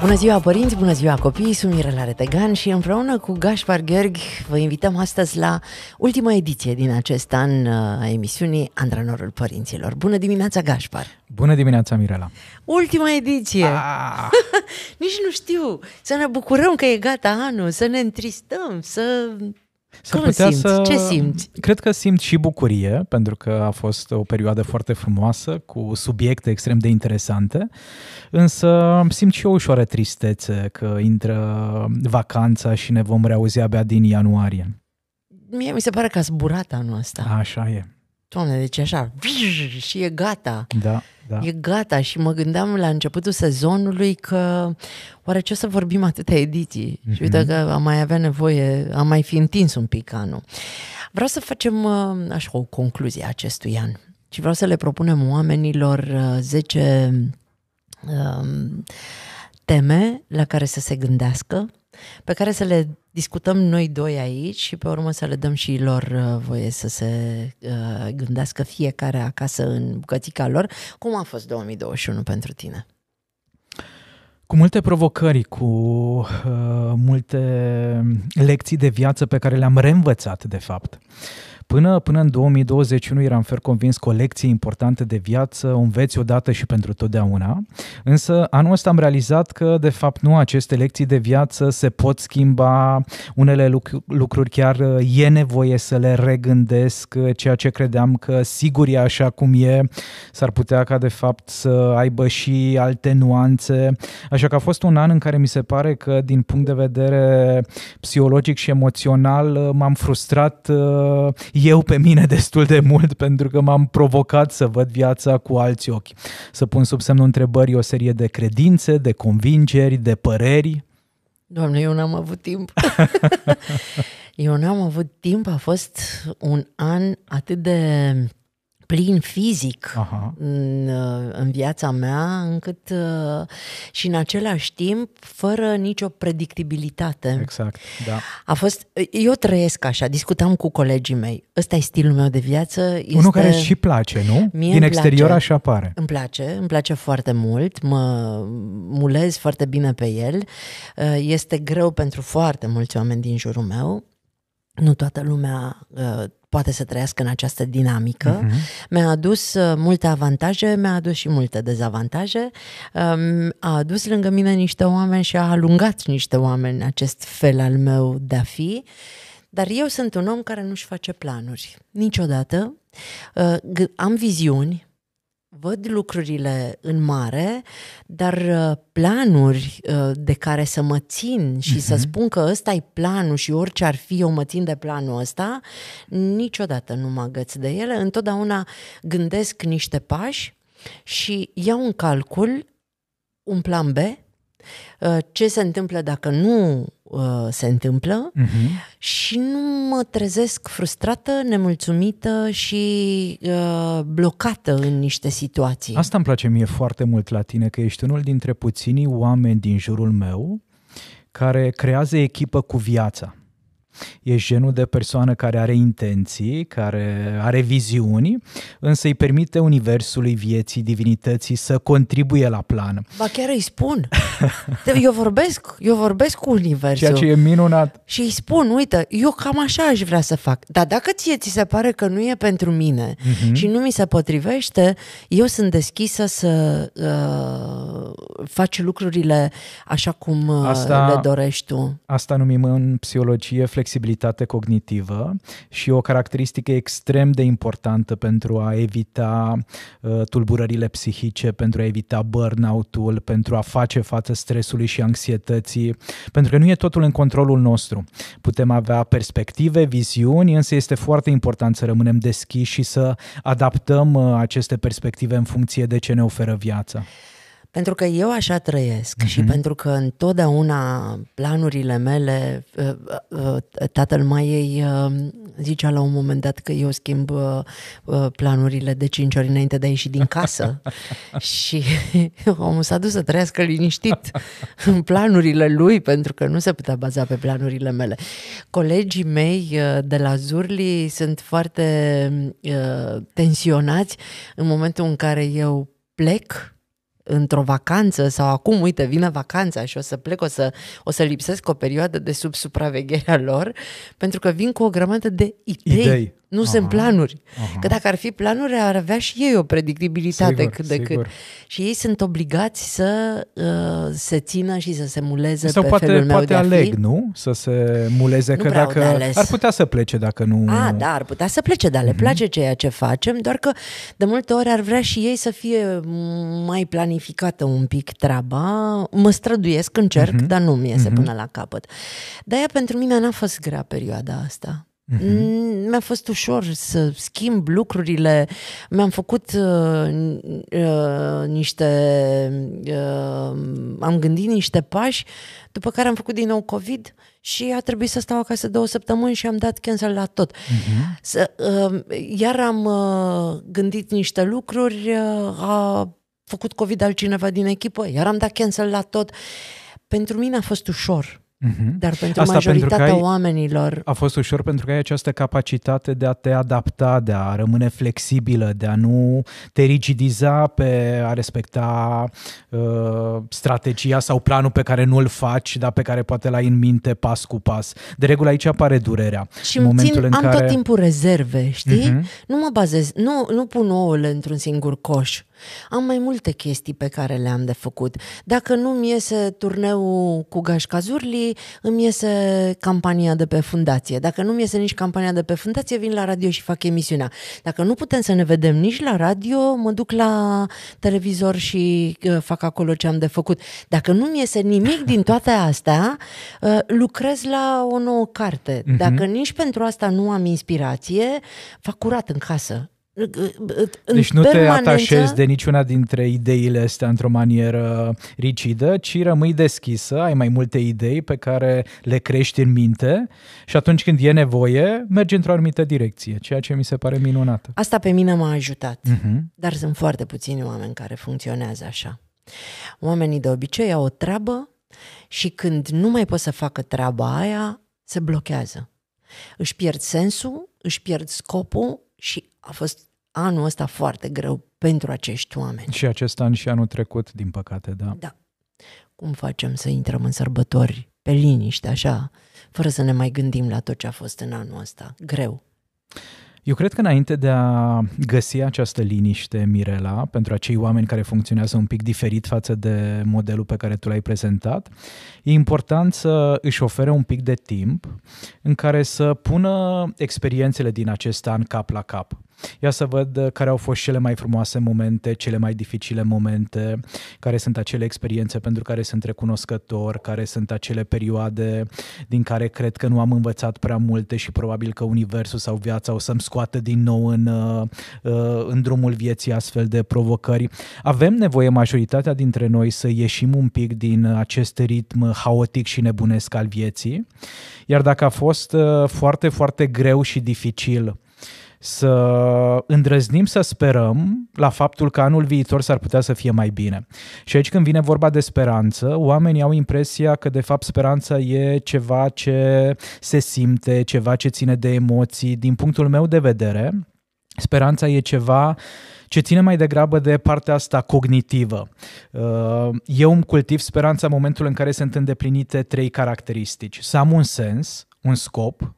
Bună ziua părinți, bună ziua copii, sunt Mirela Retegan și împreună cu Gaspar Gheorghi vă invităm astăzi la ultima ediție din acest an uh, a emisiunii Antrenorul Părinților. Bună dimineața, Gaspar! Bună dimineața, Mirela! Ultima ediție! Ah. Nici nu știu, să ne bucurăm că e gata anul, să ne întristăm, să S-ar Cum simți? Să... Ce simți? Cred că simt și bucurie, pentru că a fost o perioadă foarte frumoasă, cu subiecte extrem de interesante, însă simt și o ușoară tristețe că intră vacanța și ne vom reauzi abia din ianuarie. Mie mi se pare că a zburat anul ăsta. Așa e. Doamne, deci așa, și e gata. Da, da. E gata și mă gândeam la începutul sezonului că oare ce o să vorbim atâtea ediții? Mm-hmm. Și uite că am mai avea nevoie, am mai fi întins un pic anul. Vreau să facem uh, așa o concluzie a acestui an și vreau să le propunem oamenilor 10 uh, um, teme la care să se gândească, pe care să le discutăm noi doi aici și pe urmă să le dăm și lor uh, voie să se uh, gândească fiecare acasă în bucățica lor. Cum a fost 2021 pentru tine? Cu multe provocări, cu uh, multe lecții de viață pe care le-am reînvățat, de fapt. Uh, Până, până în 2021 eram fer convins că o lecție importantă de viață o înveți odată și pentru totdeauna, însă anul ăsta am realizat că de fapt nu aceste lecții de viață se pot schimba, unele lucruri chiar e nevoie să le regândesc, ceea ce credeam că sigur e așa cum e, s-ar putea ca de fapt să aibă și alte nuanțe, așa că a fost un an în care mi se pare că din punct de vedere psihologic și emoțional m-am frustrat eu pe mine destul de mult pentru că m-am provocat să văd viața cu alți ochi, să pun sub semnul întrebării o serie de credințe, de convingeri, de păreri. Doamne, eu n-am avut timp. eu n-am avut timp, a fost un an atât de plin fizic Aha. În, uh, în viața mea, încât uh, și în același timp fără nicio predictibilitate. Exact, da. A fost, eu trăiesc așa, discutam cu colegii mei. Ăsta e stilul meu de viață. Este, Unul care și place, nu? Mie Din exterior place, așa pare. Îmi place, îmi place foarte mult, mă mulez foarte bine pe el. Uh, este greu pentru foarte mulți oameni din jurul meu. Nu toată lumea poate să trăiască în această dinamică. Uh-huh. Mi-a adus uh, multe avantaje, mi-a adus și multe dezavantaje. Um, a adus lângă mine niște oameni și a alungat niște oameni acest fel al meu de a fi. Dar eu sunt un om care nu-și face planuri. Niciodată. Uh, am viziuni, văd lucrurile în mare, dar uh, planuri uh, de care să mă țin și uh-huh. să mhm. spun că ăsta e planul și orice ar fi eu mă țin de planul ăsta, niciodată nu mă agăț de ele. Întotdeauna gândesc niște pași și iau în calcul un plan B, uh, ce se întâmplă dacă nu uh, se întâmplă uh-huh. și nu mă trezesc frustrată, nemulțumită și uh, blocată în niște situații. Asta îmi place mie foarte mult la tine, că ești unul dintre puținii oameni din jurul meu care creează echipă cu viața. E genul de persoană care are intenții, care are viziuni, însă îi permite universului, vieții, divinității să contribuie la plan. Ba chiar îi spun. Eu vorbesc, eu vorbesc cu universul. Ceea ce e minunat. Și îi spun, uite, eu cam așa aș vrea să fac. Dar dacă ție ți se pare că nu e pentru mine uh-huh. și nu mi se potrivește, eu sunt deschisă să uh, faci lucrurile așa cum uh, asta, le dorești tu. Asta numim în psihologie flexibilitate cognitivă și o caracteristică extrem de importantă pentru a evita uh, tulburările psihice, pentru a evita burnout-ul, pentru a face față stresului și anxietății, pentru că nu e totul în controlul nostru. Putem avea perspective, viziuni, însă este foarte important să rămânem deschiși și să adaptăm uh, aceste perspective în funcție de ce ne oferă viața. Pentru că eu așa trăiesc uh-huh. și Mhm. pentru că întotdeauna planurile mele, uh, uh, tatăl Maiei uh, zicea la un moment dat că eu schimb uh, uh, planurile de cinci ori înainte de a ieși din casă și omul s-a dus să trăiască liniștit în planurile lui pentru că nu se putea baza pe planurile mele. Colegii mei uh, de la Zurli sunt foarte uh, tensionați în momentul în care eu plec într-o vacanță sau acum, uite, vine vacanța și o să plec, o să, o să lipsesc o perioadă de sub supravegherea lor, pentru că vin cu o grămadă de idei, Idei. Nu Aha. sunt planuri. Aha. Că dacă ar fi planuri, ar avea și ei o predictibilitate Sigur, cât de sigur. cât. Și ei sunt obligați să uh, se țină și să se muleze Sau pe poate, felul meu poate de a aleg, fi. nu? Să se muleze, Nu că prea au dacă de ales. ar putea să plece dacă nu... A, da, ar putea să plece, dar le Mhm. place ceea ce facem, doar că de multe ori ar vrea și ei să fie mai planificată un pic treaba. Mă străduiesc, încerc, Mhm. dar nu mi iese Mhm. până la capăt. De-aia pentru mine n-a fost grea perioada asta. Mhm. Mm, Mi-a fost ușor să schimb lucrurile. Mi-am făcut uh, uh, niște. Uh, am gândit niște pași, după care am făcut din nou COVID și a trebuit să stau acasă două săptămâni și am dat cancel la tot. Mhm. Să, uh, iar am uh, gândit niște lucruri, uh, a făcut COVID altcineva din echipă, iar am dat cancel la tot. Pentru mine a fost ușor, Mhm. dar pentru Asta pentru majoritatea că ai- oamenilor A fost ușor pentru că ai această capacitate de a te adapta, de a rămâne flexibilă, de a nu te rigidiza pe a respecta uh, strategia sau planul pe care nu-l faci, dar pe care poate l-ai în minte pas cu pas. De regulă aici apare durerea. Și În îmi momentul țin, în am care... tot timpul rezerve, știi? Mhm. Nu mă bazez, nu, nu pun ouăle într-un singur coș. Am mai multe chestii pe care le-am de făcut. Dacă nu-mi iese turneul cu Gașca Zurli, îmi iese campania de pe fundație. Dacă nu-mi iese nici campania de pe fundație, vin la radio și fac emisiunea. Dacă nu putem să ne vedem nici la radio, mă duc la televizor și uh, fac acolo ce am de făcut. Dacă nu-mi iese nimic din toate astea, uh, lucrez la o nouă carte. Mhm. Dacă nici pentru asta nu am inspirație, fac curat în casă. În Deci nu te permanență- atașezi de niciuna dintre ideile astea într-o manieră ricidă, ci rămâi deschisă, ai mai multe idei pe care le crești în minte și atunci când e nevoie, mergi într-o anumită direcție, ceea ce mi se pare minunată. Asta pe mine m-a ajutat. Mhm. Dar sunt foarte puțini oameni care funcționează așa. Oamenii de obicei au o treabă și când nu mai pot să facă treaba aia, se blochează. Își pierd sensul, își pierd scopul și a fost anul ăsta foarte greu pentru acești oameni. Și acest an și anul trecut, din păcate, da. Da. Cum facem să intrăm în sărbători pe liniște, așa, fără să ne mai gândim la tot ce a fost în anul ăsta? Greu. Eu cred că înainte de a găsi această liniște, Mirela, pentru acei oameni care funcționează un pic diferit față de modelul pe care tu l-ai prezentat, e important să își ofere un pic de timp în care să pună experiențele din acest an cap la cap. Ia să văd care au fost cele mai frumoase momente, cele mai dificile momente, care sunt acele experiențe pentru care sunt recunoscător, care sunt acele perioade din care cred că nu am învățat prea multe și probabil că universul sau viața o să-mi scoată din nou în, uh, uh, în drumul vieții astfel de provocări. Avem nevoie majoritatea dintre noi să ieșim un pic din acest ritm haotic și nebunesc al vieții, iar dacă a fost uh, foarte, foarte greu și dificil să îndrăznim să sperăm la faptul că anul viitor s-ar putea să fie mai bine. Și aici când vine vorba de speranță, oamenii au impresia că de fapt speranța e ceva ce se simte, ceva ce ține de emoții. Din punctul meu de vedere, speranța e ceva ce ține mai degrabă de partea asta cognitivă. Uh, Eu îmi cultiv speranța în momentul în care sunt îndeplinite trei caracteristici. Să am un sens, un scop,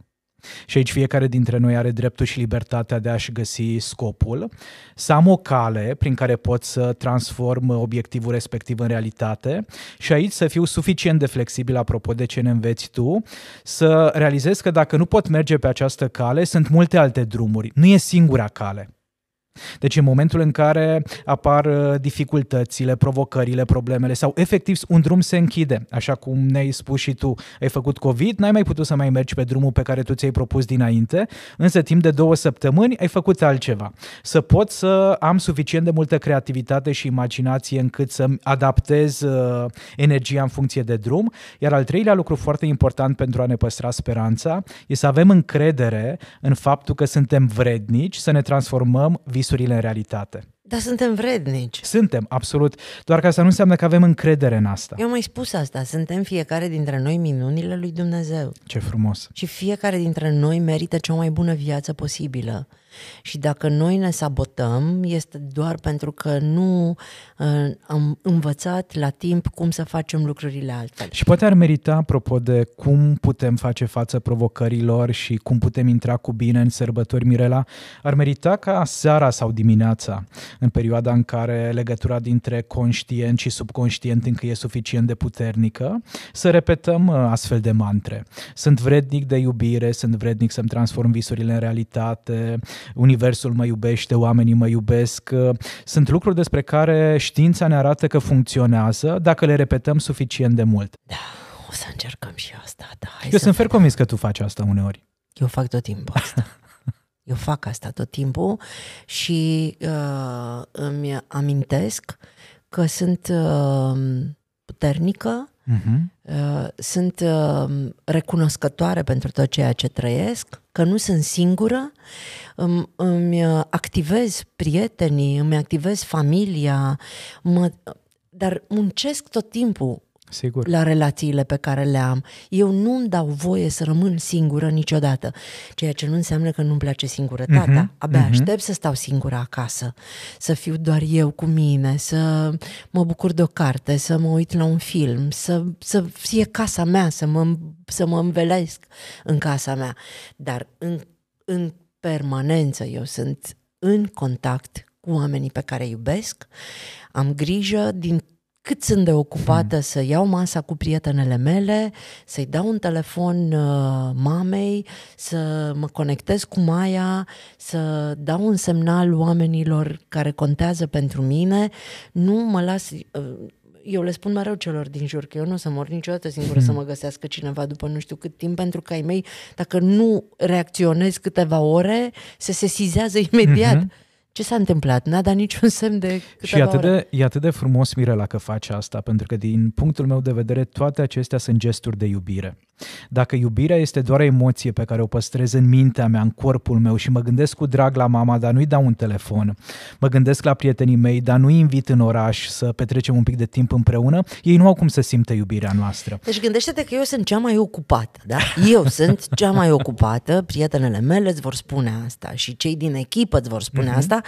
și aici fiecare dintre noi are dreptul și libertatea de a-și găsi scopul, să am o cale prin care pot să transform obiectivul respectiv în realitate și aici să fiu suficient de flexibil apropo de ce ne înveți tu, să realizez că dacă nu pot merge pe această cale, sunt multe alte drumuri. Nu e singura cale. Deci în momentul în care apar uh, dificultățile, provocările, problemele sau efectiv un drum se închide, așa cum ne-ai spus și tu, ai făcut COVID, n-ai mai putut să mai mergi pe drumul pe care tu ți-ai propus dinainte, însă timp de două săptămâni ai făcut altceva. Să pot să am suficient de multă creativitate și imaginație încât să adaptez uh, energia în funcție de drum, iar al treilea lucru foarte important pentru a ne păstra speranța e să avem încredere în faptul că suntem vrednici să ne transformăm visurile în realitate. Dar suntem vrednici. Suntem, absolut. Doar că asta nu înseamnă că avem încredere în asta. Eu am mai spus asta. Suntem fiecare dintre noi minunile lui Dumnezeu. Ce frumos. Și fiecare dintre noi merită cea mai bună viață posibilă. Și dacă noi ne sabotăm, este doar pentru că nu uh, am învățat la timp cum să facem lucrurile altfel. Și poate ar merita, apropo de cum putem face față provocărilor și cum putem intra cu bine în sărbători, Mirela, ar merita ca seara sau dimineața, în perioada în care legătura dintre conștient și subconștient încă e suficient de puternică, să repetăm uh, astfel de mantre. Sunt vrednic de iubire, sunt vrednic să-mi transform visurile în realitate, universul mă iubește, oamenii mă iubesc. Sunt lucruri despre care știința ne arată că funcționează dacă le repetăm suficient de mult. Da, o să încercăm și asta. Da, Eu sunt fer convins că tu faci asta uneori. Eu fac tot timpul asta. Eu fac asta tot timpul și uh, îmi amintesc că sunt uh, puternică, uh-huh. uh, sunt uh, recunoscătoare pentru tot ceea ce trăiesc, că nu sunt singură, îmi, îmi activez prietenii, îmi activez familia, mă, dar muncesc tot timpul Sigur. la relațiile pe care le am. Eu nu îmi dau voie să rămân singură niciodată, ceea ce nu înseamnă că nu-mi place singurătatea. Uh-huh, Abia uh-huh. aștept să stau singură acasă, să fiu doar eu cu mine, să mă bucur de o carte, să mă uit la un film, să, să fie casa mea, să mă, să mă învelesc în casa mea. Dar în, în permanență eu sunt în contact cu oamenii pe care iubesc, am grijă din cât sunt de ocupată hmm. să iau masa cu prietenele mele, să-i dau un telefon uh, mamei, să mă conectez cu Maia, să dau un semnal oamenilor care contează pentru mine, nu mă las... Uh, eu le spun mereu celor din jur că eu nu o să mor niciodată singură hmm. să mă găsească cineva după nu știu cât timp, pentru că ai mei, dacă nu reacționez câteva ore, se sesizează imediat. Hmm ce s-a întâmplat? N-a dat niciun semn de Și e atât de, e atât de frumos, Mirela, că face asta, pentru că din punctul meu de vedere toate acestea sunt gesturi de iubire. Dacă iubirea este doar emoție pe care o păstrez în mintea mea, în corpul meu și mă gândesc cu drag la mama, dar nu-i dau un telefon, mă gândesc la prietenii mei, dar nu-i invit în oraș să petrecem un pic de timp împreună, ei nu au cum să simtă iubirea noastră. Deci gândește-te că eu sunt cea mai ocupată, da? Eu sunt cea mai ocupată, prietenele mele îți vor spune asta și cei din echipă îți vor spune mm-hmm. asta.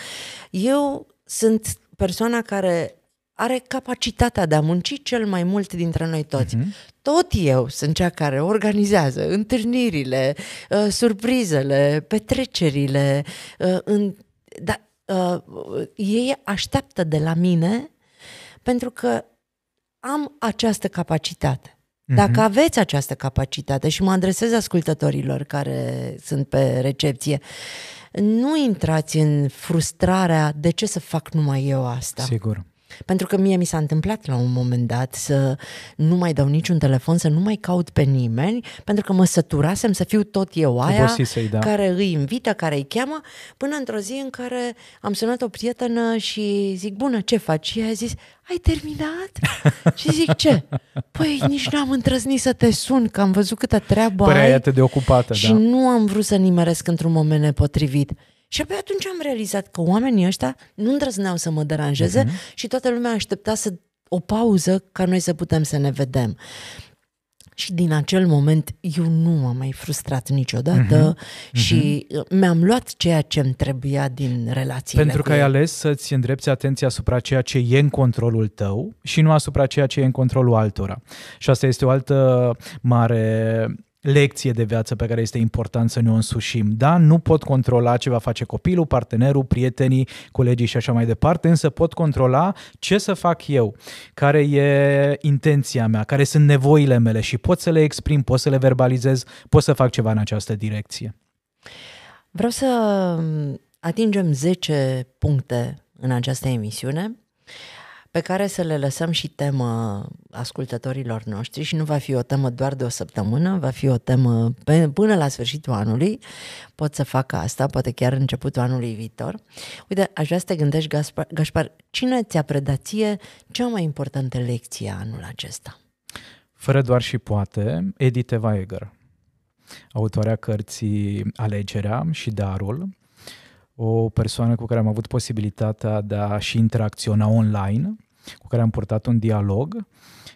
Eu sunt persoana care are capacitatea de a munci cel mai mult dintre noi toți. Uh-huh. Tot eu sunt cea care organizează întâlnirile, uh, surprizele, petrecerile. Uh, în, da, uh, ei așteaptă de la mine pentru că am această capacitate. Uh-huh. Dacă aveți această capacitate și mă adresez ascultătorilor care sunt pe recepție, nu intrați în frustrarea de ce să fac numai eu asta. Sigur. Pentru că mie mi s-a întâmplat la un moment dat să nu mai dau niciun telefon, să nu mai caut pe nimeni, pentru că mă săturasem să fiu tot eu aia da. care îi invită, care îi cheamă, până într-o zi în care am sunat o prietenă și zic, bună, ce faci? Și ea a zis, ai terminat? și zic, ce? Păi nici n-am îndrăznit să te sun, că am văzut câtă treabă Părea ai. atât de ocupată, și da. nu am vrut să nimeresc într-un moment nepotrivit. Și abia atunci am realizat că oamenii ăștia nu îndrăzneau să mă deranjeze uh-huh. și toată lumea aștepta să o pauză ca noi să putem să ne vedem. Și din acel moment eu nu m-am mai frustrat niciodată uh-huh, și uh-huh. mi-am luat ceea ce îmi trebuia din relațiile Pentru că ai ales să-ți îndrepți atenția asupra ceea ce e în controlul tău și nu asupra ceea ce e în controlul altora. Și asta este o altă mare lecție de viață pe care este important să ne o însușim. Da, nu pot controla ce va face copilul, partenerul, prietenii, colegii și așa mai departe, însă pot controla ce să fac eu, care e intenția mea, care sunt nevoile mele și pot să le exprim, pot să le verbalizez, pot să fac ceva în această direcție. Vreau să atingem 10 puncte în această emisiune pe care să le lăsăm și temă ascultătorilor noștri și nu va fi o temă doar de o săptămână, va fi o temă pe, până la sfârșitul anului. Pot să fac asta, poate chiar începutul anului viitor. Uite, aș vrea să te gândești, Gaspar, Gaspar cine ți-a predat ție cea mai importantă lecție anul acesta? Fără doar și poate, Edith Weger, autoarea cărții Alegerea și Darul, o persoană cu care am avut posibilitatea de a și interacționa online, cu care am purtat un dialog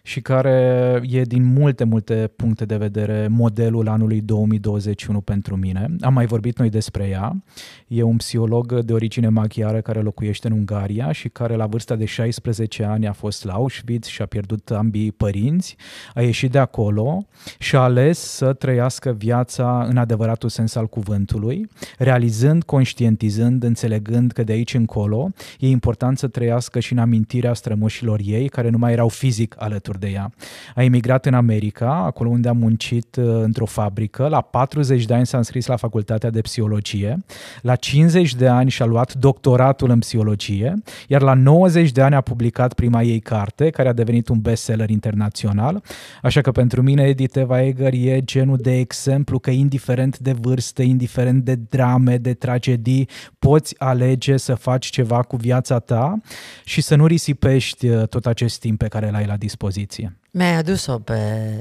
și care e din multe, multe puncte de vedere modelul anului 2021 pentru mine. Am mai vorbit noi despre ea. E un psiholog de origine maghiară care locuiește în Ungaria și care la vârsta de 16 ani a fost la Auschwitz și a pierdut ambii părinți, a ieșit de acolo și a ales să trăiască viața în adevăratul sens al cuvântului, realizând, conștientizând, înțelegând că de aici încolo e important să trăiască și în amintirea strămoșilor ei care nu mai erau fizic alături alături de ea. A emigrat în America, acolo unde a muncit uh, într-o fabrică. La 40 de ani s-a înscris la facultatea de psihologie. La 50 de ani și-a luat doctoratul în psihologie, iar la 90 de ani a publicat prima ei carte, care a devenit un bestseller internațional. Așa că pentru mine Edith Eva Eger e genul de exemplu că indiferent de vârstă, indiferent de drame, de tragedii, poți alege să faci ceva cu viața ta și să nu risipești uh, tot acest timp pe care l-ai la dispoziție poziție. Mi-ai adus-o pe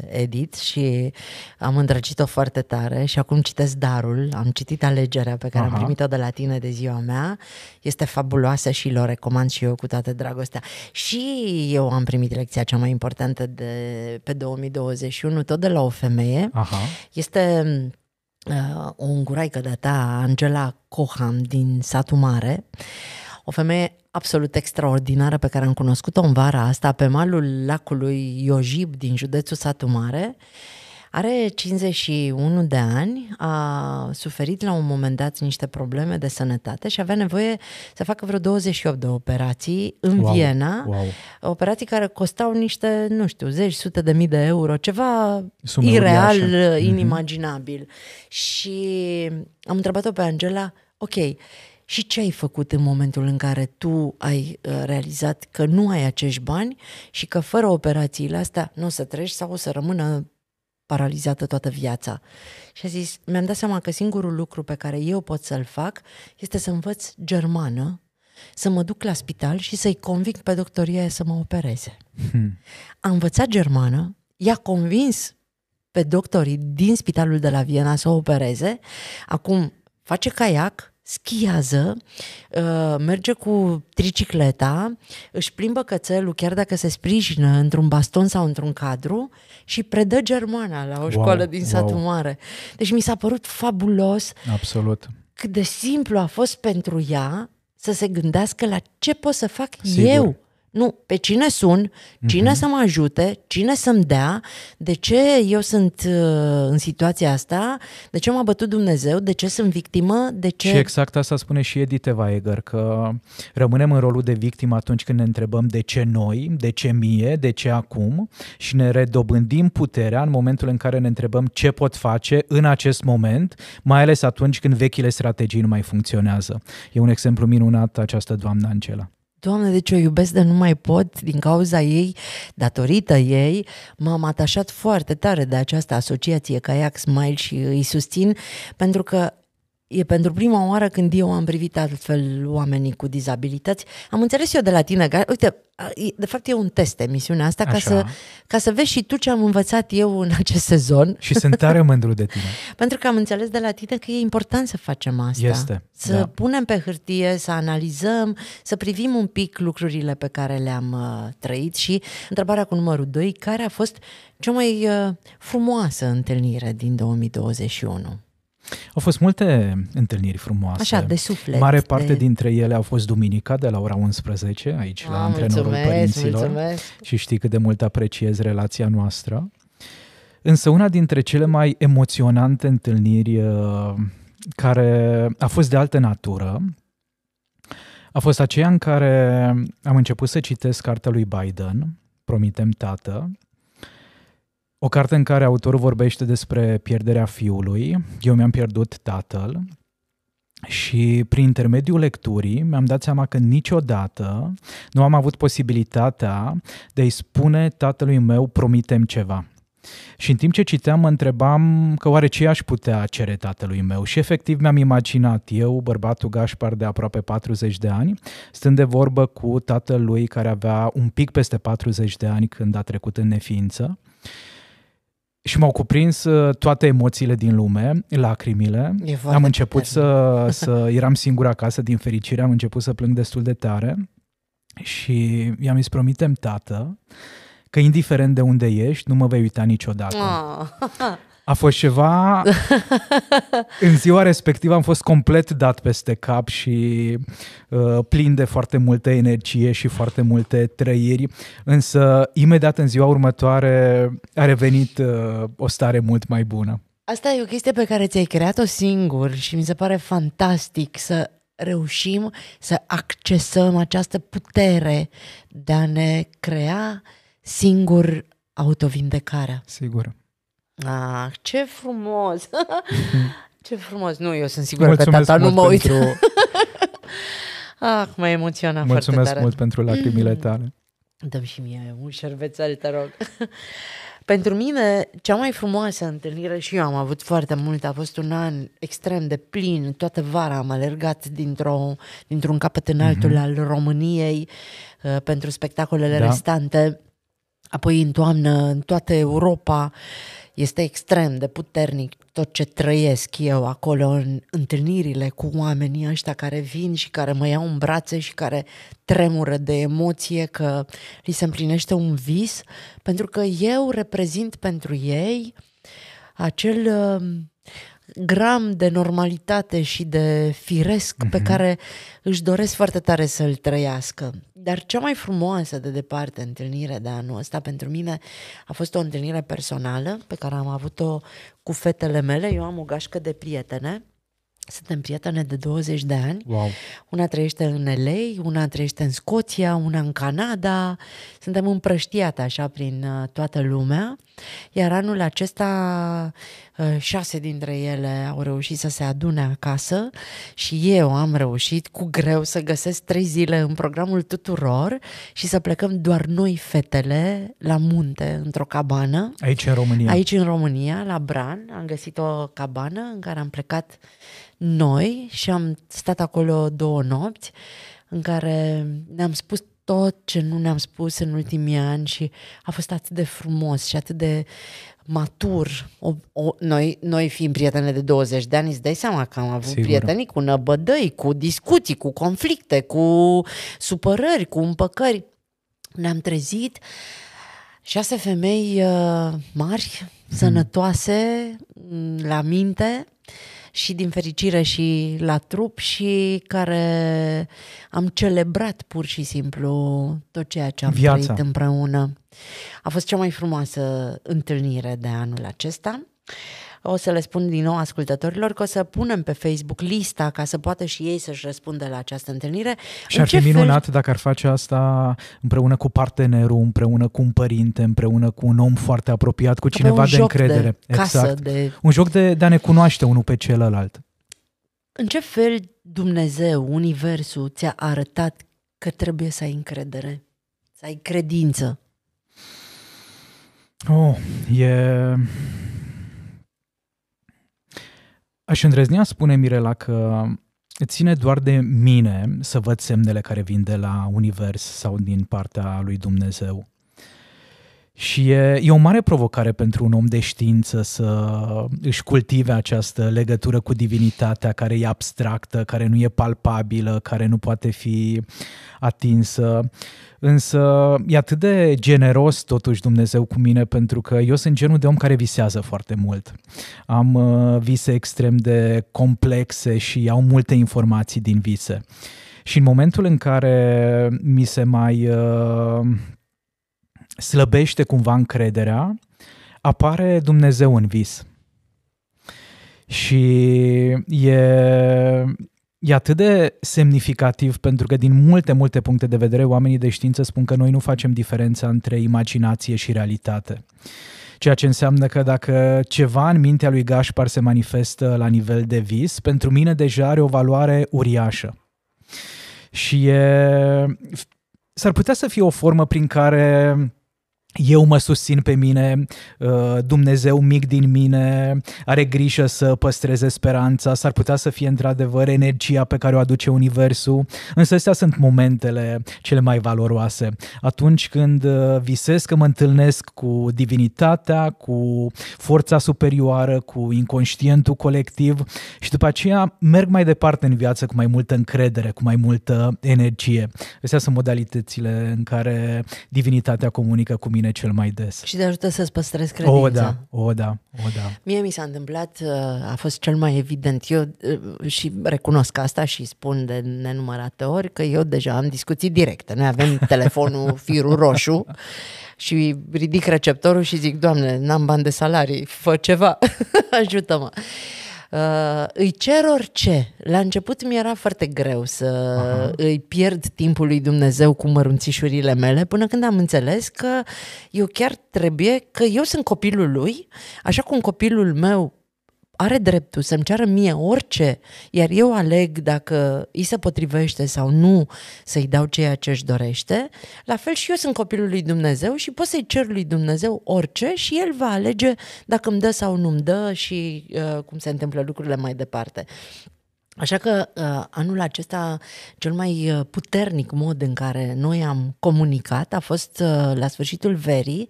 Edit și am îndrăgit-o foarte tare și acum citesc Darul, am citit alegerea pe care Aha. am primit-o de la tine de ziua mea, este fabuloasă și o recomand și eu cu toată dragostea. Și eu am primit lecția cea mai importantă de pe 2021, tot de la o femeie. Aha. Este uh, o unguraică de ta, Angela Coham din satul mare, o femeie absolut extraordinară pe care am cunoscut-o în vara asta pe malul lacului Iojib din județul Satu Mare. Are 51 de ani, a suferit la un moment dat niște probleme de sănătate și avea nevoie să facă vreo 28 de operații în wow, Viena, wow. operații care costau niște, nu știu, zeci, sute de mii de euro, ceva Sume ireal, uriașă. Mhm. inimaginabil. Mm-hmm. Și am întrebat-o pe Angela, ok, și ce ai făcut în momentul în care tu ai uh, realizat că nu ai acești bani și că fără operațiile astea nu o să treci sau o să rămână paralizată toată viața. Și a zis, mi-am dat seama că singurul lucru pe care eu pot să-l fac este să învăț germană, să mă duc la spital și să-i convinc pe doctoria să mă opereze. Hmm. A învățat germană, i-a convins pe doctorii din spitalul de la Viena să o opereze, acum face caiac, schiază, uh, merge cu tricicleta, își plimbă cățelul chiar dacă se sprijină într-un baston sau într-un cadru și predă germana la o școală wow, din satul wow. mare. Deci mi s-a părut fabulos Absolut. cât de simplu a fost pentru ea să se gândească la ce pot să fac Sigur. eu nu, pe cine sun, cine uh-huh. să mă ajute, cine să-mi dea, de ce eu sunt uh, în situația asta, de ce m-a bătut Dumnezeu, de ce sunt victimă, de ce... Și exact asta spune și Edith Weger, că rămânem în rolul de victimă atunci când ne întrebăm de ce noi, de ce mie, de ce acum și ne redobândim puterea în momentul în care ne întrebăm ce pot face în acest moment, mai ales atunci când vechile strategii nu mai funcționează. E un exemplu minunat această doamnă Angela. Doamne, deci o iubesc de nu mai pot din cauza ei, datorită ei, m-am atașat foarte tare de această asociație Kayak Smile și îi susțin pentru că E pentru prima oară când eu am privit altfel oamenii cu dizabilități. Am înțeles eu de la tine că, uite, de fapt e un test emisiunea asta ca să, ca să vezi și tu ce am învățat eu în acest sezon. Și sunt tare mândru de tine. pentru că am înțeles de la tine că e important să facem asta. Este, Să da. punem pe hârtie, să analizăm, să privim un pic lucrurile pe care le-am uh, trăit și întrebarea cu numărul 2, care a fost cea mai uh, frumoasă întâlnire din 2021? Au fost multe întâlniri frumoase. Așa, de suflet. Mare parte de... dintre ele au fost duminica de la ora 11, aici, la ah, antrenorul mulțumesc, părinților. Mulțumesc. Și știi cât de mult apreciez relația noastră. Însă una dintre cele mai emoționante întâlniri uh, care a fost de altă natură a fost aceea în care am început să citesc cartea lui Biden, Promitem Tată, o carte în care autorul vorbește despre pierderea fiului. Eu mi-am pierdut tatăl Și prin intermediul lecturii mi-am dat seama că niciodată nu am avut posibilitatea de a-i spune tatălui meu promitem ceva. Și în timp ce citeam, mă întrebam că oare ce aș putea cere tatălui meu. Și efectiv mi-am imaginat eu, bărbatul Gașpar de aproape 40 de ani, stând de vorbă cu tatălui care avea un pic peste 40 de ani când a trecut în neființă. Și m-au cuprins uh, toate emoțiile din lume, lacrimile. Am început să, să... Eram singur acasă, din fericire, am început să plâng destul de tare. Și i-am zis, promitem, tată, că indiferent de unde ești, nu mă vei uita niciodată. Oh. A fost ceva... în ziua respectivă am fost complet dat peste cap și uh, plin de foarte multă energie și foarte multe trăiri, însă imediat în ziua următoare a revenit uh, o stare mult mai bună. Asta e o chestie pe care ți-ai creat-o singur și mi se pare fantastic să reușim să accesăm această putere de a ne crea singur autovindecarea. Sigur. Ah, ce frumos! ce frumos! Nu, eu sunt sigură Mulțumesc că tata nu mă uit. Pentru... ah, mă emoționa Mulțumesc foarte tare. mult pentru lacrimile mm. tale. Dăm și mie un șervețel, te rog. Pentru mine, cea mai frumoasă întâlnire, și eu am avut foarte multe, a fost un an extrem de plin, toată vara am alergat dintr-o, dintr-un capăt în altul mm-hmm. al României uh, pentru spectacolele da. restante. Apoi în toamnă, în toată Europa, este extrem de puternic tot ce trăiesc eu acolo în întâlnirile cu oamenii ăștia care vin și care mă iau în brațe și care tremură de emoție că li se împlinește un vis, pentru că eu reprezint pentru ei acel uh, gram de normalitate și de firesc uh-huh. pe mhm. care își doresc foarte tare să-l trăiască. Dar cea mai frumoasă de departe întâlnire de anul ăsta pentru mine a fost o întâlnire personală pe care am avut-o cu fetele mele. Eu am o gașcă de prietene suntem prietene de 20 de ani. Wow. Una trăiește în LA, una trăiește în Scoția, una în Canada. Suntem împrăștiate așa prin uh, toată lumea. Iar anul acesta uh, șase dintre ele au reușit să se adune acasă și eu am reușit cu greu să găsesc trei zile în programul tuturor și să plecăm doar noi fetele la munte într-o cabană. Aici în România. Aici în România, la Bran. Am găsit o cabană în care am plecat noi și am stat acolo două nopți în care ne-am spus tot ce nu ne-am spus în ultimii ani și a fost atât de frumos și atât de matur. O, o, noi, noi fiind prietene de 20 de ani, îți dai seama că am avut Sigur. prietenii cu năbădăi, cu discuții, cu conflicte, cu supărări, cu împăcări. Ne-am trezit șase femei uh, mari, mm. sănătoase, la minte, și din fericire și la trup și care am celebrat pur și simplu tot ceea ce am Viața. trăit împreună. A fost cea mai frumoasă întâlnire de anul acesta. O să le spun din nou ascultătorilor că o să punem pe Facebook lista ca să poată și ei să-și răspundă la această întâlnire. Și ar fi minunat fel... dacă ar face asta împreună cu partenerul, împreună cu un părinte, împreună cu un om foarte apropiat, cu cineva de încredere. De casă, exact. de... Un joc de, de a ne cunoaște unul pe celălalt. În ce fel Dumnezeu, Universul, ți-a arătat că trebuie să ai încredere, să ai credință? Oh, e Aș îndrăznea spune Mirela că ține doar de mine să văd semnele care vin de la univers sau din partea lui Dumnezeu. Și e, e o mare provocare pentru un om de știință să își cultive această legătură cu divinitatea care e abstractă, care nu e palpabilă, care nu poate fi atinsă. Însă e atât de generos totuși Dumnezeu cu mine pentru că eu sunt genul de om care visează foarte mult. Am uh, vise extrem de complexe și au multe informații din vise. Și în momentul în care mi se mai uh, slăbește cumva încrederea, apare Dumnezeu în vis. Și e, e atât de semnificativ pentru că din multe, multe puncte de vedere oamenii de știință spun că noi nu facem diferența între imaginație și realitate. Ceea ce înseamnă că dacă ceva în mintea lui Gașpar se manifestă la nivel de vis, pentru mine deja are o valoare uriașă. Și e, s-ar putea să fie o formă prin care eu mă susțin pe mine, uh, Dumnezeu mic din mine are grijă să păstreze speranța, s-ar putea să fie într-adevăr energia pe care o aduce Universul, însă astea sunt momentele cele mai valoroase. Atunci când uh, visez că mă întâlnesc cu divinitatea, cu forța superioară, cu inconștientul colectiv și după aceea merg mai departe în viață cu mai multă încredere, cu mai multă energie. Astea sunt modalitățile în care divinitatea comunică cu mine mine cel mai des. Și te ajută să-ți păstrezi credința. O, da, o, da, o, da. Mie mi s-a întâmplat, uh, a fost cel mai evident. Eu uh, și recunosc asta și spun de nenumărate ori că eu deja am discuții directe. Noi avem telefonul firul roșu și ridic receptorul și zic, Doamne, n-am bani de salarii, fă ceva, ajută-mă. Uh, îi cer orice. La început mi era foarte greu să Aha. îi pierd timpul lui Dumnezeu cu mărunțișurile mele, până când am înțeles că eu chiar trebuie, că eu sunt copilul lui, așa cum copilul meu are dreptul să-mi ceară mie orice, iar eu aleg dacă îi se potrivește sau nu să-i dau ceea ce își dorește, la fel și eu sunt copilul lui Dumnezeu și pot să-i cer lui Dumnezeu orice și el va alege dacă îmi dă sau nu îmi dă și uh, cum se întâmplă lucrurile mai departe. Așa că uh, anul acesta cel mai uh, puternic mod în care noi am comunicat a fost uh, la sfârșitul verii,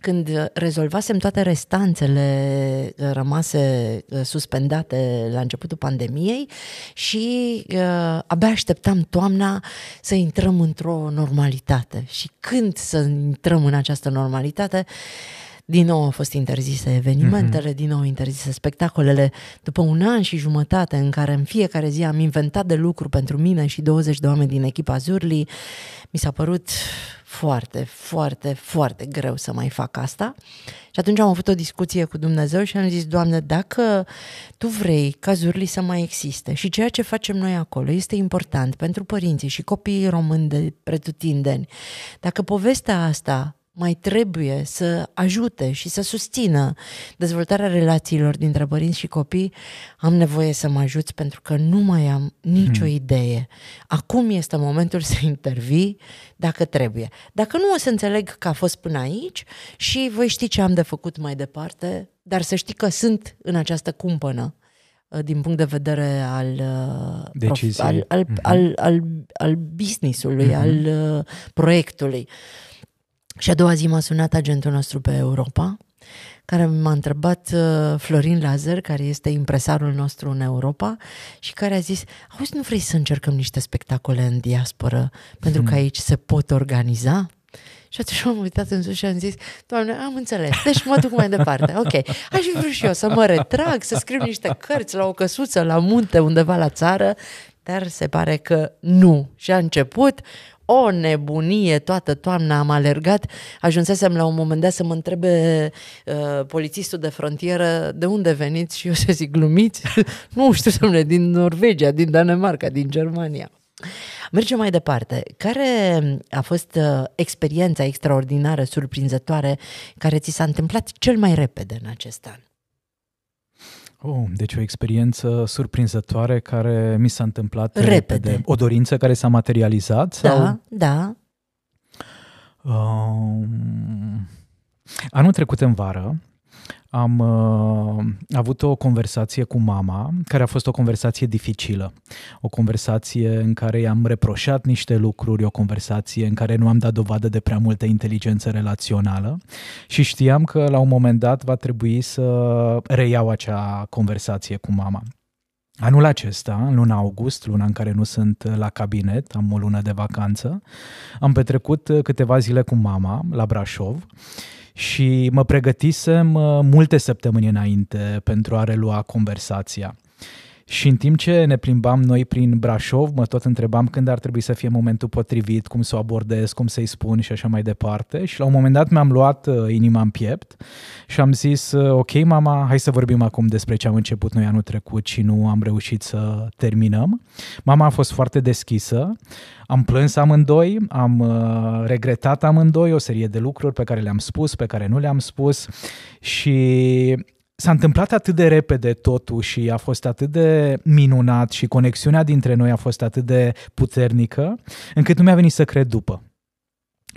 când rezolvasem toate restanțele uh, rămase uh, suspendate la începutul pandemiei și uh, abia așteptam toamna să intrăm într-o normalitate. Și când să intrăm în această normalitate, din nou au fost interzise evenimentele, mm-hmm. din nou interzise spectacolele. După un an și jumătate în care în fiecare zi am inventat de lucru pentru mine și 20 de oameni din echipa Zurli, mi s-a părut foarte, foarte, foarte greu să mai fac asta. Și atunci am avut o discuție cu Dumnezeu și am zis, Doamne, dacă Tu vrei ca Zurli să mai existe și ceea ce facem noi acolo este important pentru părinții și copiii români de pretutindeni, dacă povestea asta mai trebuie să ajute și să susțină dezvoltarea relațiilor dintre părinți și copii, am nevoie să mă ajuți pentru că nu mai am nicio hmm. idee. Acum este momentul să intervii dacă trebuie. Dacă nu o să înțeleg că a fost până aici și voi ști ce am de făcut mai departe, dar să știi că sunt în această cumpănă uh, din punct de vedere al, uh, Decizie. al, al, mm-hmm. al, al, al business-ului, mm-hmm. al uh, proiectului. Și a doua zi m-a sunat agentul nostru pe Europa, care m-a întrebat uh, Florin Lazar, care este impresarul nostru în Europa și care a zis, auzi, nu vrei să încercăm niște spectacole în diasporă pentru că hmm. aici se pot organiza? Și atunci m-am uitat în sus și am zis, Doamne, am înțeles, deci mă duc mai departe. Ok, aș fi vrut și eu să mă retrag, să scriu niște cărți la o căsuță, la munte, undeva la țară, dar se pare că nu. Și a început o nebunie toată toamna, am alergat, ajunsesem la un moment dat să mă întrebe uh, polițistul de frontieră de unde veniți și eu să zic glumiți, nu știu să din Norvegia, din Danemarca, din Germania. Mergem mai departe. Care a fost uh, experiența extraordinară, surprinzătoare, care ți s-a întâmplat cel mai repede în acest an? Oh, deci o experiență surprinzătoare care mi s-a întâmplat repede. repede. O dorință care s-a materializat? Da, sau? da. Um, anul trecut în vară am uh, avut o conversație cu mama, care a fost o conversație dificilă. O conversație în care i-am reproșat niște lucruri, o conversație în care nu am dat dovadă de prea multă inteligență relațională și știam că la un moment dat va trebui să reiau acea conversație cu mama. Anul acesta, în luna august, luna în care nu sunt la cabinet, am o lună de vacanță, am petrecut câteva zile cu mama la Brașov și mă pregătisem uh, multe săptămâni înainte pentru a relua conversația. Și în timp ce ne plimbam noi prin Brașov, mă tot întrebam când ar trebui să fie momentul potrivit, cum să o abordez, cum să-i spun și așa mai departe. Și la un moment dat mi-am luat uh, inima în piept și am zis, uh, ok mama, hai să vorbim acum despre ce am început noi anul trecut și nu am reușit să terminăm. Mama a fost foarte deschisă, am plâns amândoi, am uh, regretat amândoi o serie de lucruri pe care le-am spus, pe care nu le-am spus și s-a întâmplat atât de repede totul și a fost atât de minunat și conexiunea dintre noi a fost atât de puternică, încât nu mi-a venit să cred după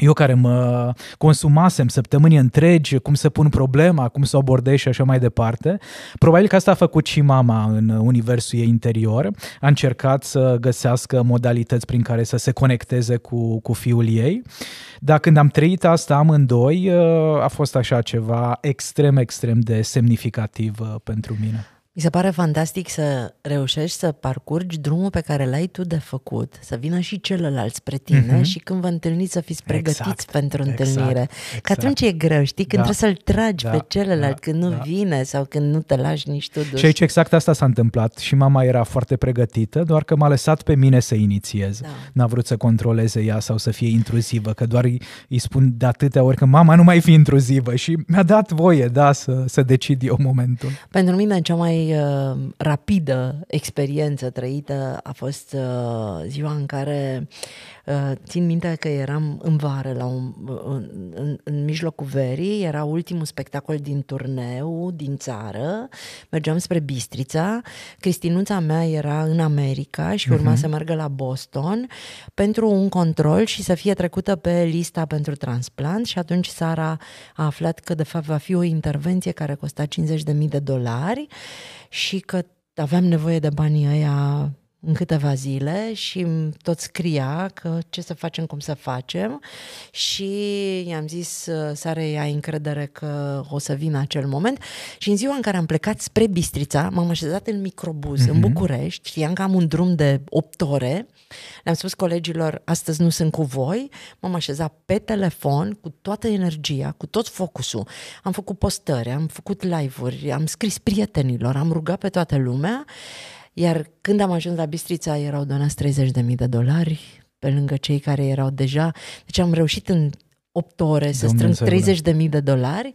eu care mă consumasem săptămâni întregi, cum să pun problema, cum să o abordez și așa mai departe, probabil că asta a făcut și mama în universul ei interior. A încercat să găsească modalități prin care să se conecteze cu, cu fiul ei. Dar când am trăit asta amândoi, a fost așa ceva extrem, extrem de semnificativ uh, pentru mine. Mi se pare fantastic să reușești să parcurgi drumul pe care l-ai tu de făcut, să vină și celălalt spre tine mm-hmm. și când vă întâlniți să fiți pregătiți exact, pentru întâlnire. Exact, Că atunci e greu, știi? Când da, trebuie să-l tragi da, pe celălalt, da, când nu da. vine sau când nu te lași nici tu dus. Și aici exact asta s-a întâmplat. Și mama era foarte pregătită, doar că m-a lăsat pe mine să inițiez. Da. N-a vrut să controleze ea sau să fie intruzivă, că doar îi, îi spun de atâtea ori că mama nu mai fi intruzivă și mi-a dat voie, da, să, să decid eu momentul. Pentru mine cea mai uh, rapidă experiență trăită a fost uh, ziua în care uh, țin minte că eram în vară, la un, în, în, în mijlocul verii, era ultimul spectacol din turneu din țară, mergeam spre Bistrița, Cristinuța mea era în America și urma uh-huh. să meargă la Boston pentru un control și să fie trecută pe lista pentru transplant și atunci Sara a aflat că de fapt va fi o intervenție care costa 50.000 de dolari și că aveam nevoie de banii ăia în câteva zile și tot scria că ce să facem, cum să facem. Și i-am zis Sarei, ai încredere că o să vină acel moment. Și în ziua în care am plecat spre Bistrița, m-am așezat în microbuz mm-hmm. în mhm. București, știam că am un drum de 8 ore, le-am spus colegilor, astăzi nu sunt cu voi, m-am așezat pe telefon cu toată energia, cu tot focusul, am făcut postări, am făcut live-uri, am scris prietenilor, am rugat pe toată lumea iar când am ajuns la Bistrița, erau donați 30.000 de dolari, pe lângă cei care erau deja. Deci am reușit în 8 ore să strâng 30.000 de dolari,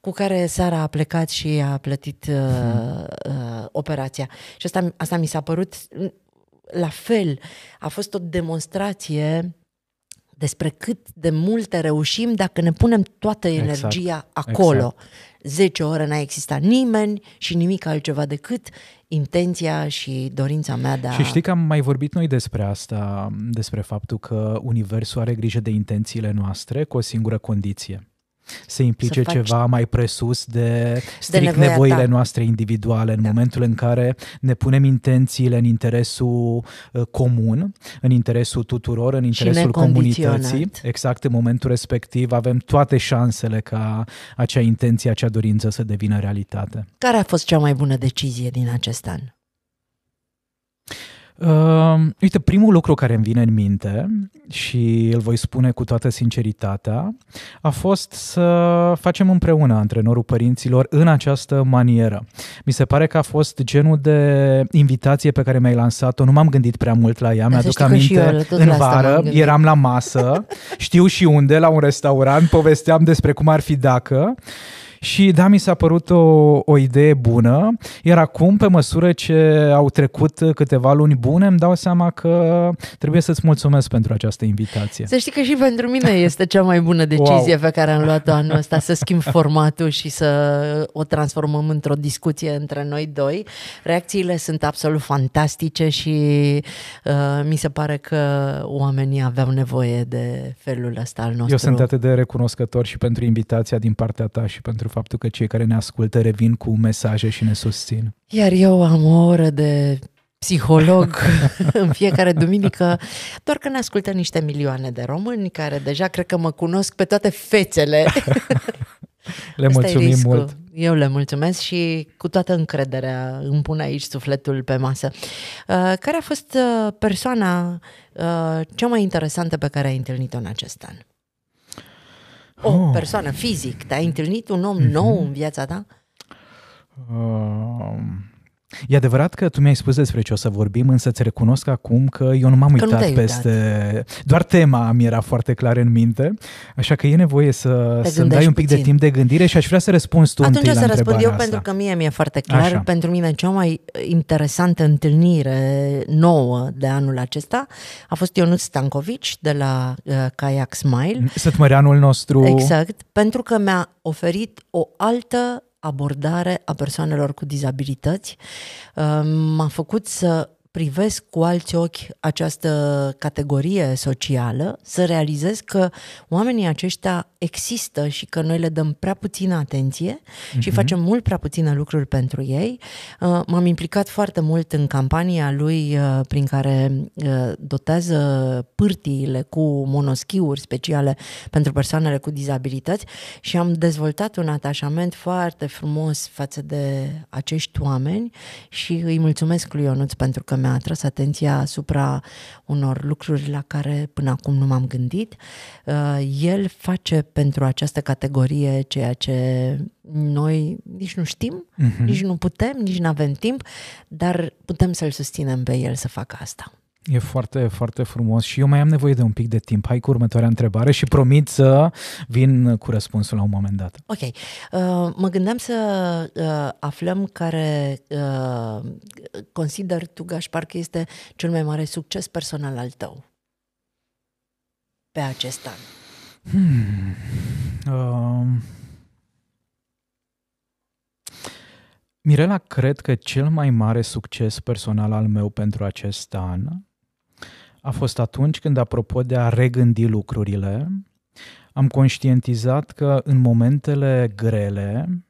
cu care Sara a plecat și a plătit uh, hmm. uh, operația. Și asta, asta mi s-a părut la fel. A fost o demonstrație despre cât de multe reușim dacă ne punem toată exact. energia exact. acolo. Exact. 10 ore n-a existat nimeni și nimic altceva decât intenția și dorința mea de a... Și știi că am mai vorbit noi despre asta, despre faptul că Universul are grijă de intențiile noastre cu o singură condiție se implice faci... ceva mai presus de strict de nevoile ta. noastre individuale în da. momentul în care ne punem intențiile în interesul uh, comun, în interesul tuturor, în interesul comunității. Exact în momentul respectiv avem toate șansele ca acea intenție, acea dorință să devină realitate. Care a fost cea mai bună decizie din acest an? Uh, uite, primul lucru care îmi vine în minte și îl voi spune cu toată sinceritatea a fost să facem împreună antrenorul părinților în această manieră. Mi se pare că a fost genul de invitație pe care mi-ai lansat-o, nu m-am gândit prea mult la ea, mi-aduc aminte eu, în vară, eram la masă, știu și unde, la un restaurant, povesteam despre cum ar fi dacă și da, mi s-a părut o, o idee bună, iar acum, pe măsură ce au trecut câteva luni bune, îmi dau seama că trebuie să-ți mulțumesc pentru această invitație. Să știi că și pentru mine este cea mai bună decizie wow. pe care am luat-o anul ăsta, să schimb formatul și să o transformăm într-o discuție între noi doi. Reacțiile sunt absolut fantastice și uh, mi se pare că oamenii aveau nevoie de felul ăsta al nostru. Eu sunt atât de recunoscător și pentru invitația din partea ta și pentru pentru faptul că cei care ne ascultă revin cu mesaje și ne susțin. Iar eu am o oră de psiholog în fiecare duminică, doar că ne ascultă niște milioane de români care deja cred că mă cunosc pe toate fețele. le Asta mulțumim mult. Eu le mulțumesc și cu toată încrederea îmi pun aici sufletul pe masă. Uh, care a fost uh, persoana uh, cea mai interesantă pe care ai întâlnit-o în acest an? O oh. persoană fizic, te-ai întâlnit un om mm-hmm. nou în viața ta? Uh, E adevărat că tu mi-ai spus despre ce o să vorbim, însă îți recunosc acum că eu nu m-am Că nu uitat te-ai peste... Doar tema mi era foarte clar în minte, așa că e nevoie să, Te să-mi dai un pic puțin. de timp de gândire și aș vrea să răspunzi tu Atunci întâi o la să răspund întrebarea eu asta. pentru că mie mi-e foarte clar. Așa. Pentru mine cea mai interesantă întâlnire nouă de anul acesta a fost Ionut Stankovici de la uh, Kayak Smile. Sătmăreanul nostru... Exact, pentru că mi-a oferit o altă abordare a persoanelor cu dizabilități. Uh, M-a făcut să privesc cu alți ochi această categorie socială, să realizez că oamenii aceștia există și că noi le dăm prea puțină atenție și facem mult prea puține lucruri pentru ei. Uh, M-am implicat foarte mult în campania lui uh, prin care uh, dotează pârtiile cu monoschiuri speciale pentru persoanele cu dizabilități și am dezvoltat un atașament foarte frumos față de acești oameni și îi mulțumesc lui Ionuț pentru că mi-a atras atenția asupra unor lucruri la care până acum nu m-am gândit. Uh, El face pentru această categorie ceea ce noi nici nu știm, Mhm. nici nu putem, nici nu avem timp, dar putem să-l susținem pe el să facă asta. E foarte, foarte frumos și eu mai am nevoie de un pic de timp. Hai cu următoarea întrebare și promit să vin cu răspunsul la un moment dat. Ok. Uh, mă gândeam să uh, aflăm care uh, consider tu, Gașpar, că este cel mai mare succes personal al tău pe acest an. Uh, Mirela, cred că cel mai mare succes personal al meu pentru acest an a fost atunci când, apropo de a regândi lucrurile, am conștientizat că în momentele grele,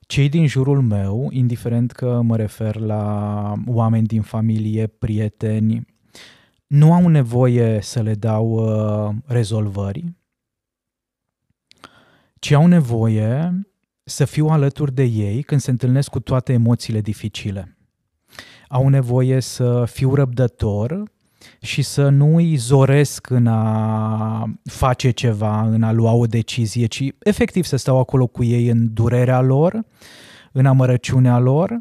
cei din jurul meu, indiferent că mă refer la oameni din familie, prieteni, nu au nevoie să le dau uh, rezolvări, ci au nevoie să fiu alături de ei când se întâlnesc cu toate emoțiile dificile. Au nevoie să fiu răbdător și să nu îi zoresc în a face ceva, în a lua o decizie, ci efectiv să stau acolo cu ei în durerea lor, în amărăciunea lor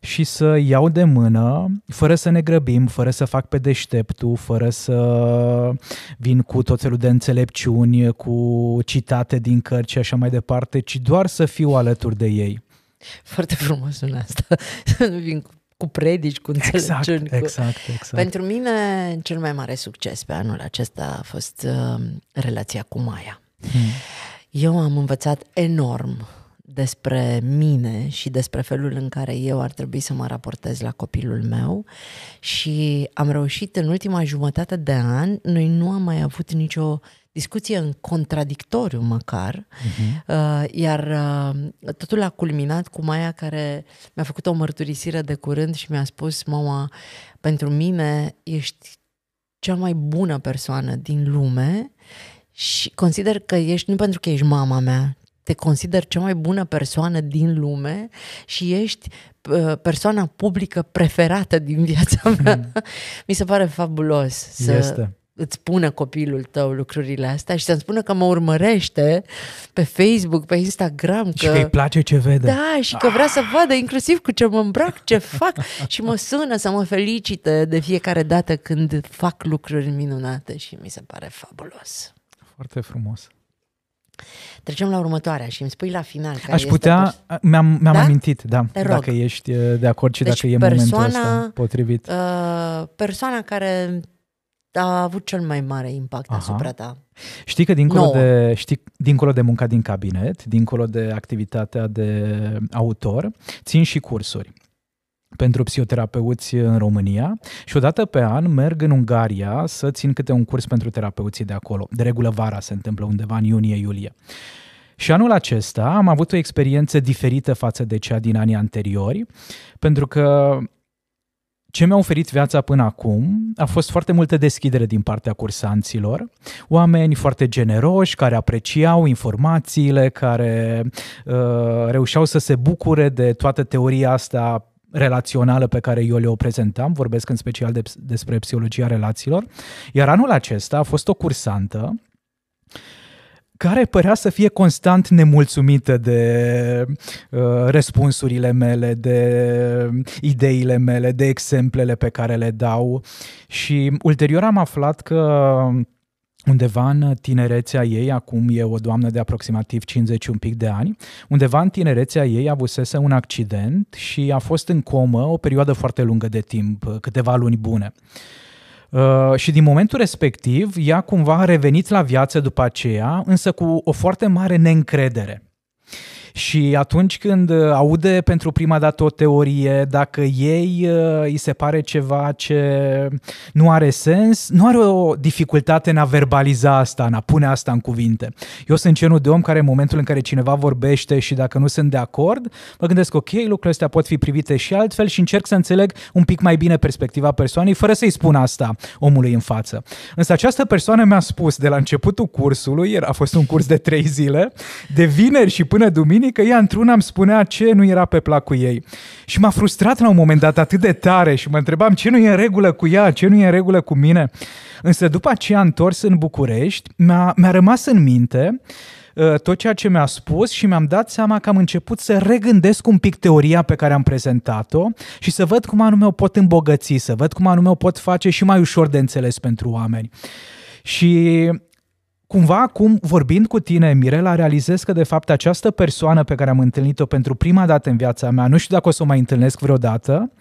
și să iau de mână, fără să ne grăbim, fără să fac pe deșteptul, fără să vin cu tot felul de înțelepciuni, cu citate din cărți și așa mai departe, ci doar să fiu alături de ei. Foarte frumos sună asta. Să nu vin cu, cu predici, cu Exact, înțelepciuni. cu... exact, exact. Pentru mine, cel mai mare succes pe anul acesta a fost uh, relația cu Maia. Hmm. Eu am învățat enorm despre mine și despre felul în care eu ar trebui să mă raportez la copilul meu și am reușit în ultima jumătate de an, noi nu am mai avut nicio discuție în contradictoriu măcar, Mhm. uh, iar uh, totul a culminat cu Maia care mi-a făcut o mărturisire de curând și mi-a spus, mama, pentru mine ești cea mai bună persoană din lume și consider că ești, nu pentru că ești mama mea, te consider cea mai bună persoană din lume și ești uh, persoana publică preferată din viața mea. Mi se pare fabulos să Este. Îți spună copilul tău lucrurile astea și să-mi spună că mă urmărește pe Facebook, pe Instagram. Și că îi place ce vede. Da, și că vrea să vadă inclusiv cu ce mă îmbrac, ce fac și mă sună să mă felicite de fiecare dată când fac lucruri minunate și mi se pare fabulos. Foarte frumos. Trecem la următoarea și îmi spui la final care Aș este putea, pers- mi-am, mi-am Da? amintit, da, Te rog. dacă ești uh, de acord și Deci dacă e momentul persoana- ăsta potrivit. uh, persoana care a avut cel mai mare impact Aha. asupra ta. Știi că dincolo nouă. de, știi, dincolo de munca din cabinet, dincolo de activitatea de autor, țin și cursuri pentru psihoterapeuți în România și odată pe an merg în Ungaria să țin câte un curs pentru terapeuții de acolo. De regulă vara se întâmplă undeva în iunie-iulie. Și anul acesta am avut o experiență diferită față de cea din anii anteriori, pentru că ce mi-a oferit viața până acum a fost foarte multă deschidere din partea cursanților, oameni foarte generoși care apreciau informațiile, care uh, reușeau să se bucure de toată teoria asta relațională pe care eu le-o prezentam, vorbesc în special de, despre psihologia relațiilor, iar anul acesta a fost o cursantă care părea să fie constant nemulțumită de uh, răspunsurile mele, de ideile mele, de exemplele pe care le dau și ulterior am aflat că undeva în tinerețea ei, acum e o doamnă de aproximativ 50 un pic de ani, undeva în tinerețea ei avusese un accident și a fost în comă o perioadă foarte lungă de timp, câteva luni bune. Uh, și din momentul respectiv, ea cumva a revenit la viață după aceea, însă cu o foarte mare neîncredere. Și atunci când uh, aude pentru prima dată o teorie, dacă ei uh, îi se pare ceva ce nu are sens, nu are o dificultate în a verbaliza asta, în a pune asta în cuvinte. Eu sunt genul de om care în momentul în care cineva vorbește și dacă nu sunt de acord, mă gândesc, ok, lucrurile astea pot fi privite și altfel și încerc să înțeleg un pic mai bine perspectiva persoanei, fără să-i spun asta omului în față. Însă această persoană mi-a spus de la începutul cursului, a fost un curs de trei zile, de vineri și până duminică, duminică, ea într-una îmi spunea ce nu era pe placul ei. Și m-a frustrat la un moment dat atât de tare și mă întrebam ce nu e în regulă cu ea, ce nu e în regulă cu mine. Însă după aceea întors în București, mi-a, mi-a rămas în minte uh, tot ceea ce mi-a spus și mi-am dat seama că am început să regândesc un pic teoria pe care am prezentat-o și să văd cum anume o pot îmbogăți, să văd cum anume o pot face și mai ușor de înțeles pentru oameni. Și cumva acum, vorbind cu tine, Mirela, realizez că de fapt această persoană pe care am întâlnit-o pentru prima dată în viața mea, nu știu dacă o să o mai întâlnesc vreodată,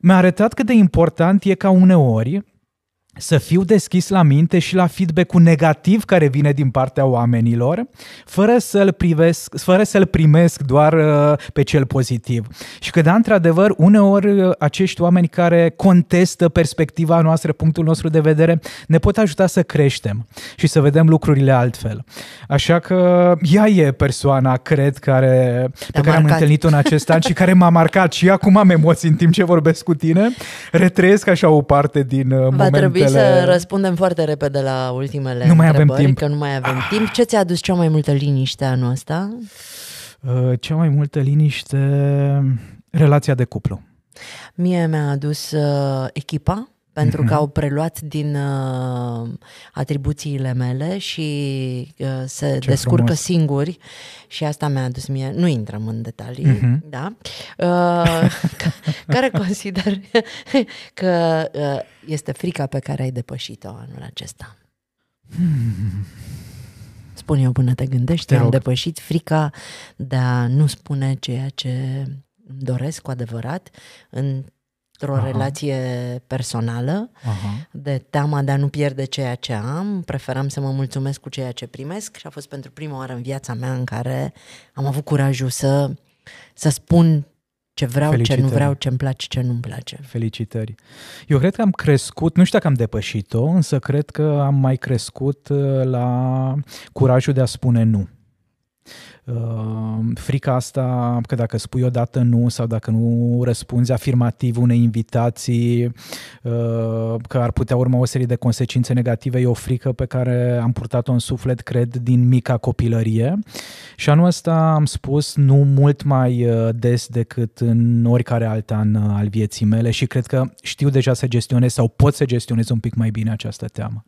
mi-a arătat cât de important e ca uneori să fiu deschis la minte și la feedback-ul negativ care vine din partea oamenilor, fără să-l, privesc, fără să-l primesc doar uh, pe cel pozitiv. Și că, da, într-adevăr, uneori uh, acești oameni care contestă perspectiva noastră, punctul nostru de vedere, ne pot ajuta să creștem și să vedem lucrurile altfel. Așa că ea e persoana, cred, care, pe care am întâlnit-o în acest an și care m-a marcat și acum am emoții în timp ce vorbesc cu tine. Retrăiesc așa o parte din uh, momentele trebui să răspundem foarte repede la ultimele nu mai avem timp. că nu mai avem ah. timp. Ce ți-a adus cea mai multă liniște anul ăsta? Uh, cea mai multă liniște, relația de cuplu. Mie mi-a adus uh, echipa, pentru că mhm. au preluat din uh, atribuțiile mele și uh, se Ce descurcă frumos. singuri și asta mi-a adus mie, nu intrăm în detalii, uh-huh. da, uh, care consider că uh, este frica pe care ai depășit-o anul acesta. Hmm. Spune eu până te gândești, te am depășit frica de a nu spune ceea ce îmi doresc cu adevărat în într-o Aha. relație personală, Aha. de teama de a nu pierde ceea ce am, preferam să mă mulțumesc cu ceea ce primesc și a fost pentru prima oară în viața mea în care am avut curajul să, să spun ce vreau, Felicitări. ce nu vreau, ce îmi place, ce nu-mi place. Felicitări. Eu cred că am crescut, nu știu dacă am depășit-o, însă cred că am mai crescut uh, la curajul de a spune nu. Uh, frica asta că dacă spui odată nu sau dacă nu răspunzi afirmativ unei invitații, uh, că ar putea urma o serie de consecințe negative, e o frică pe care am purtat-o în suflet, cred, din mica copilărie. Și anul ăsta am spus nu mult mai uh, des decât în oricare alt an al vieții mele și cred că știu deja să gestionez sau pot să gestionez un pic mai bine această teamă.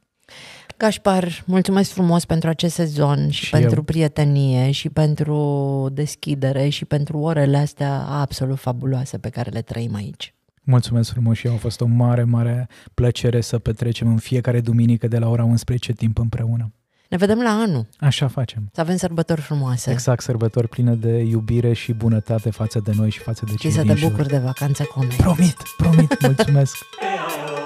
Gașpar, mulțumesc frumos pentru acest sezon și, și pentru eu. prietenie și pentru deschidere și pentru orele astea absolut fabuloase pe care le trăim aici. Mulțumesc frumos și eu. A fost o mare, mare plăcere să petrecem în fiecare duminică de la ora 11 timp împreună. Ne vedem la anul. Așa facem. Să avem sărbători frumoase. Exact, sărbători pline de iubire și bunătate față de noi și față de cei Și să te bucuri de vacanțe cu noi. Promit, promit, mulțumesc.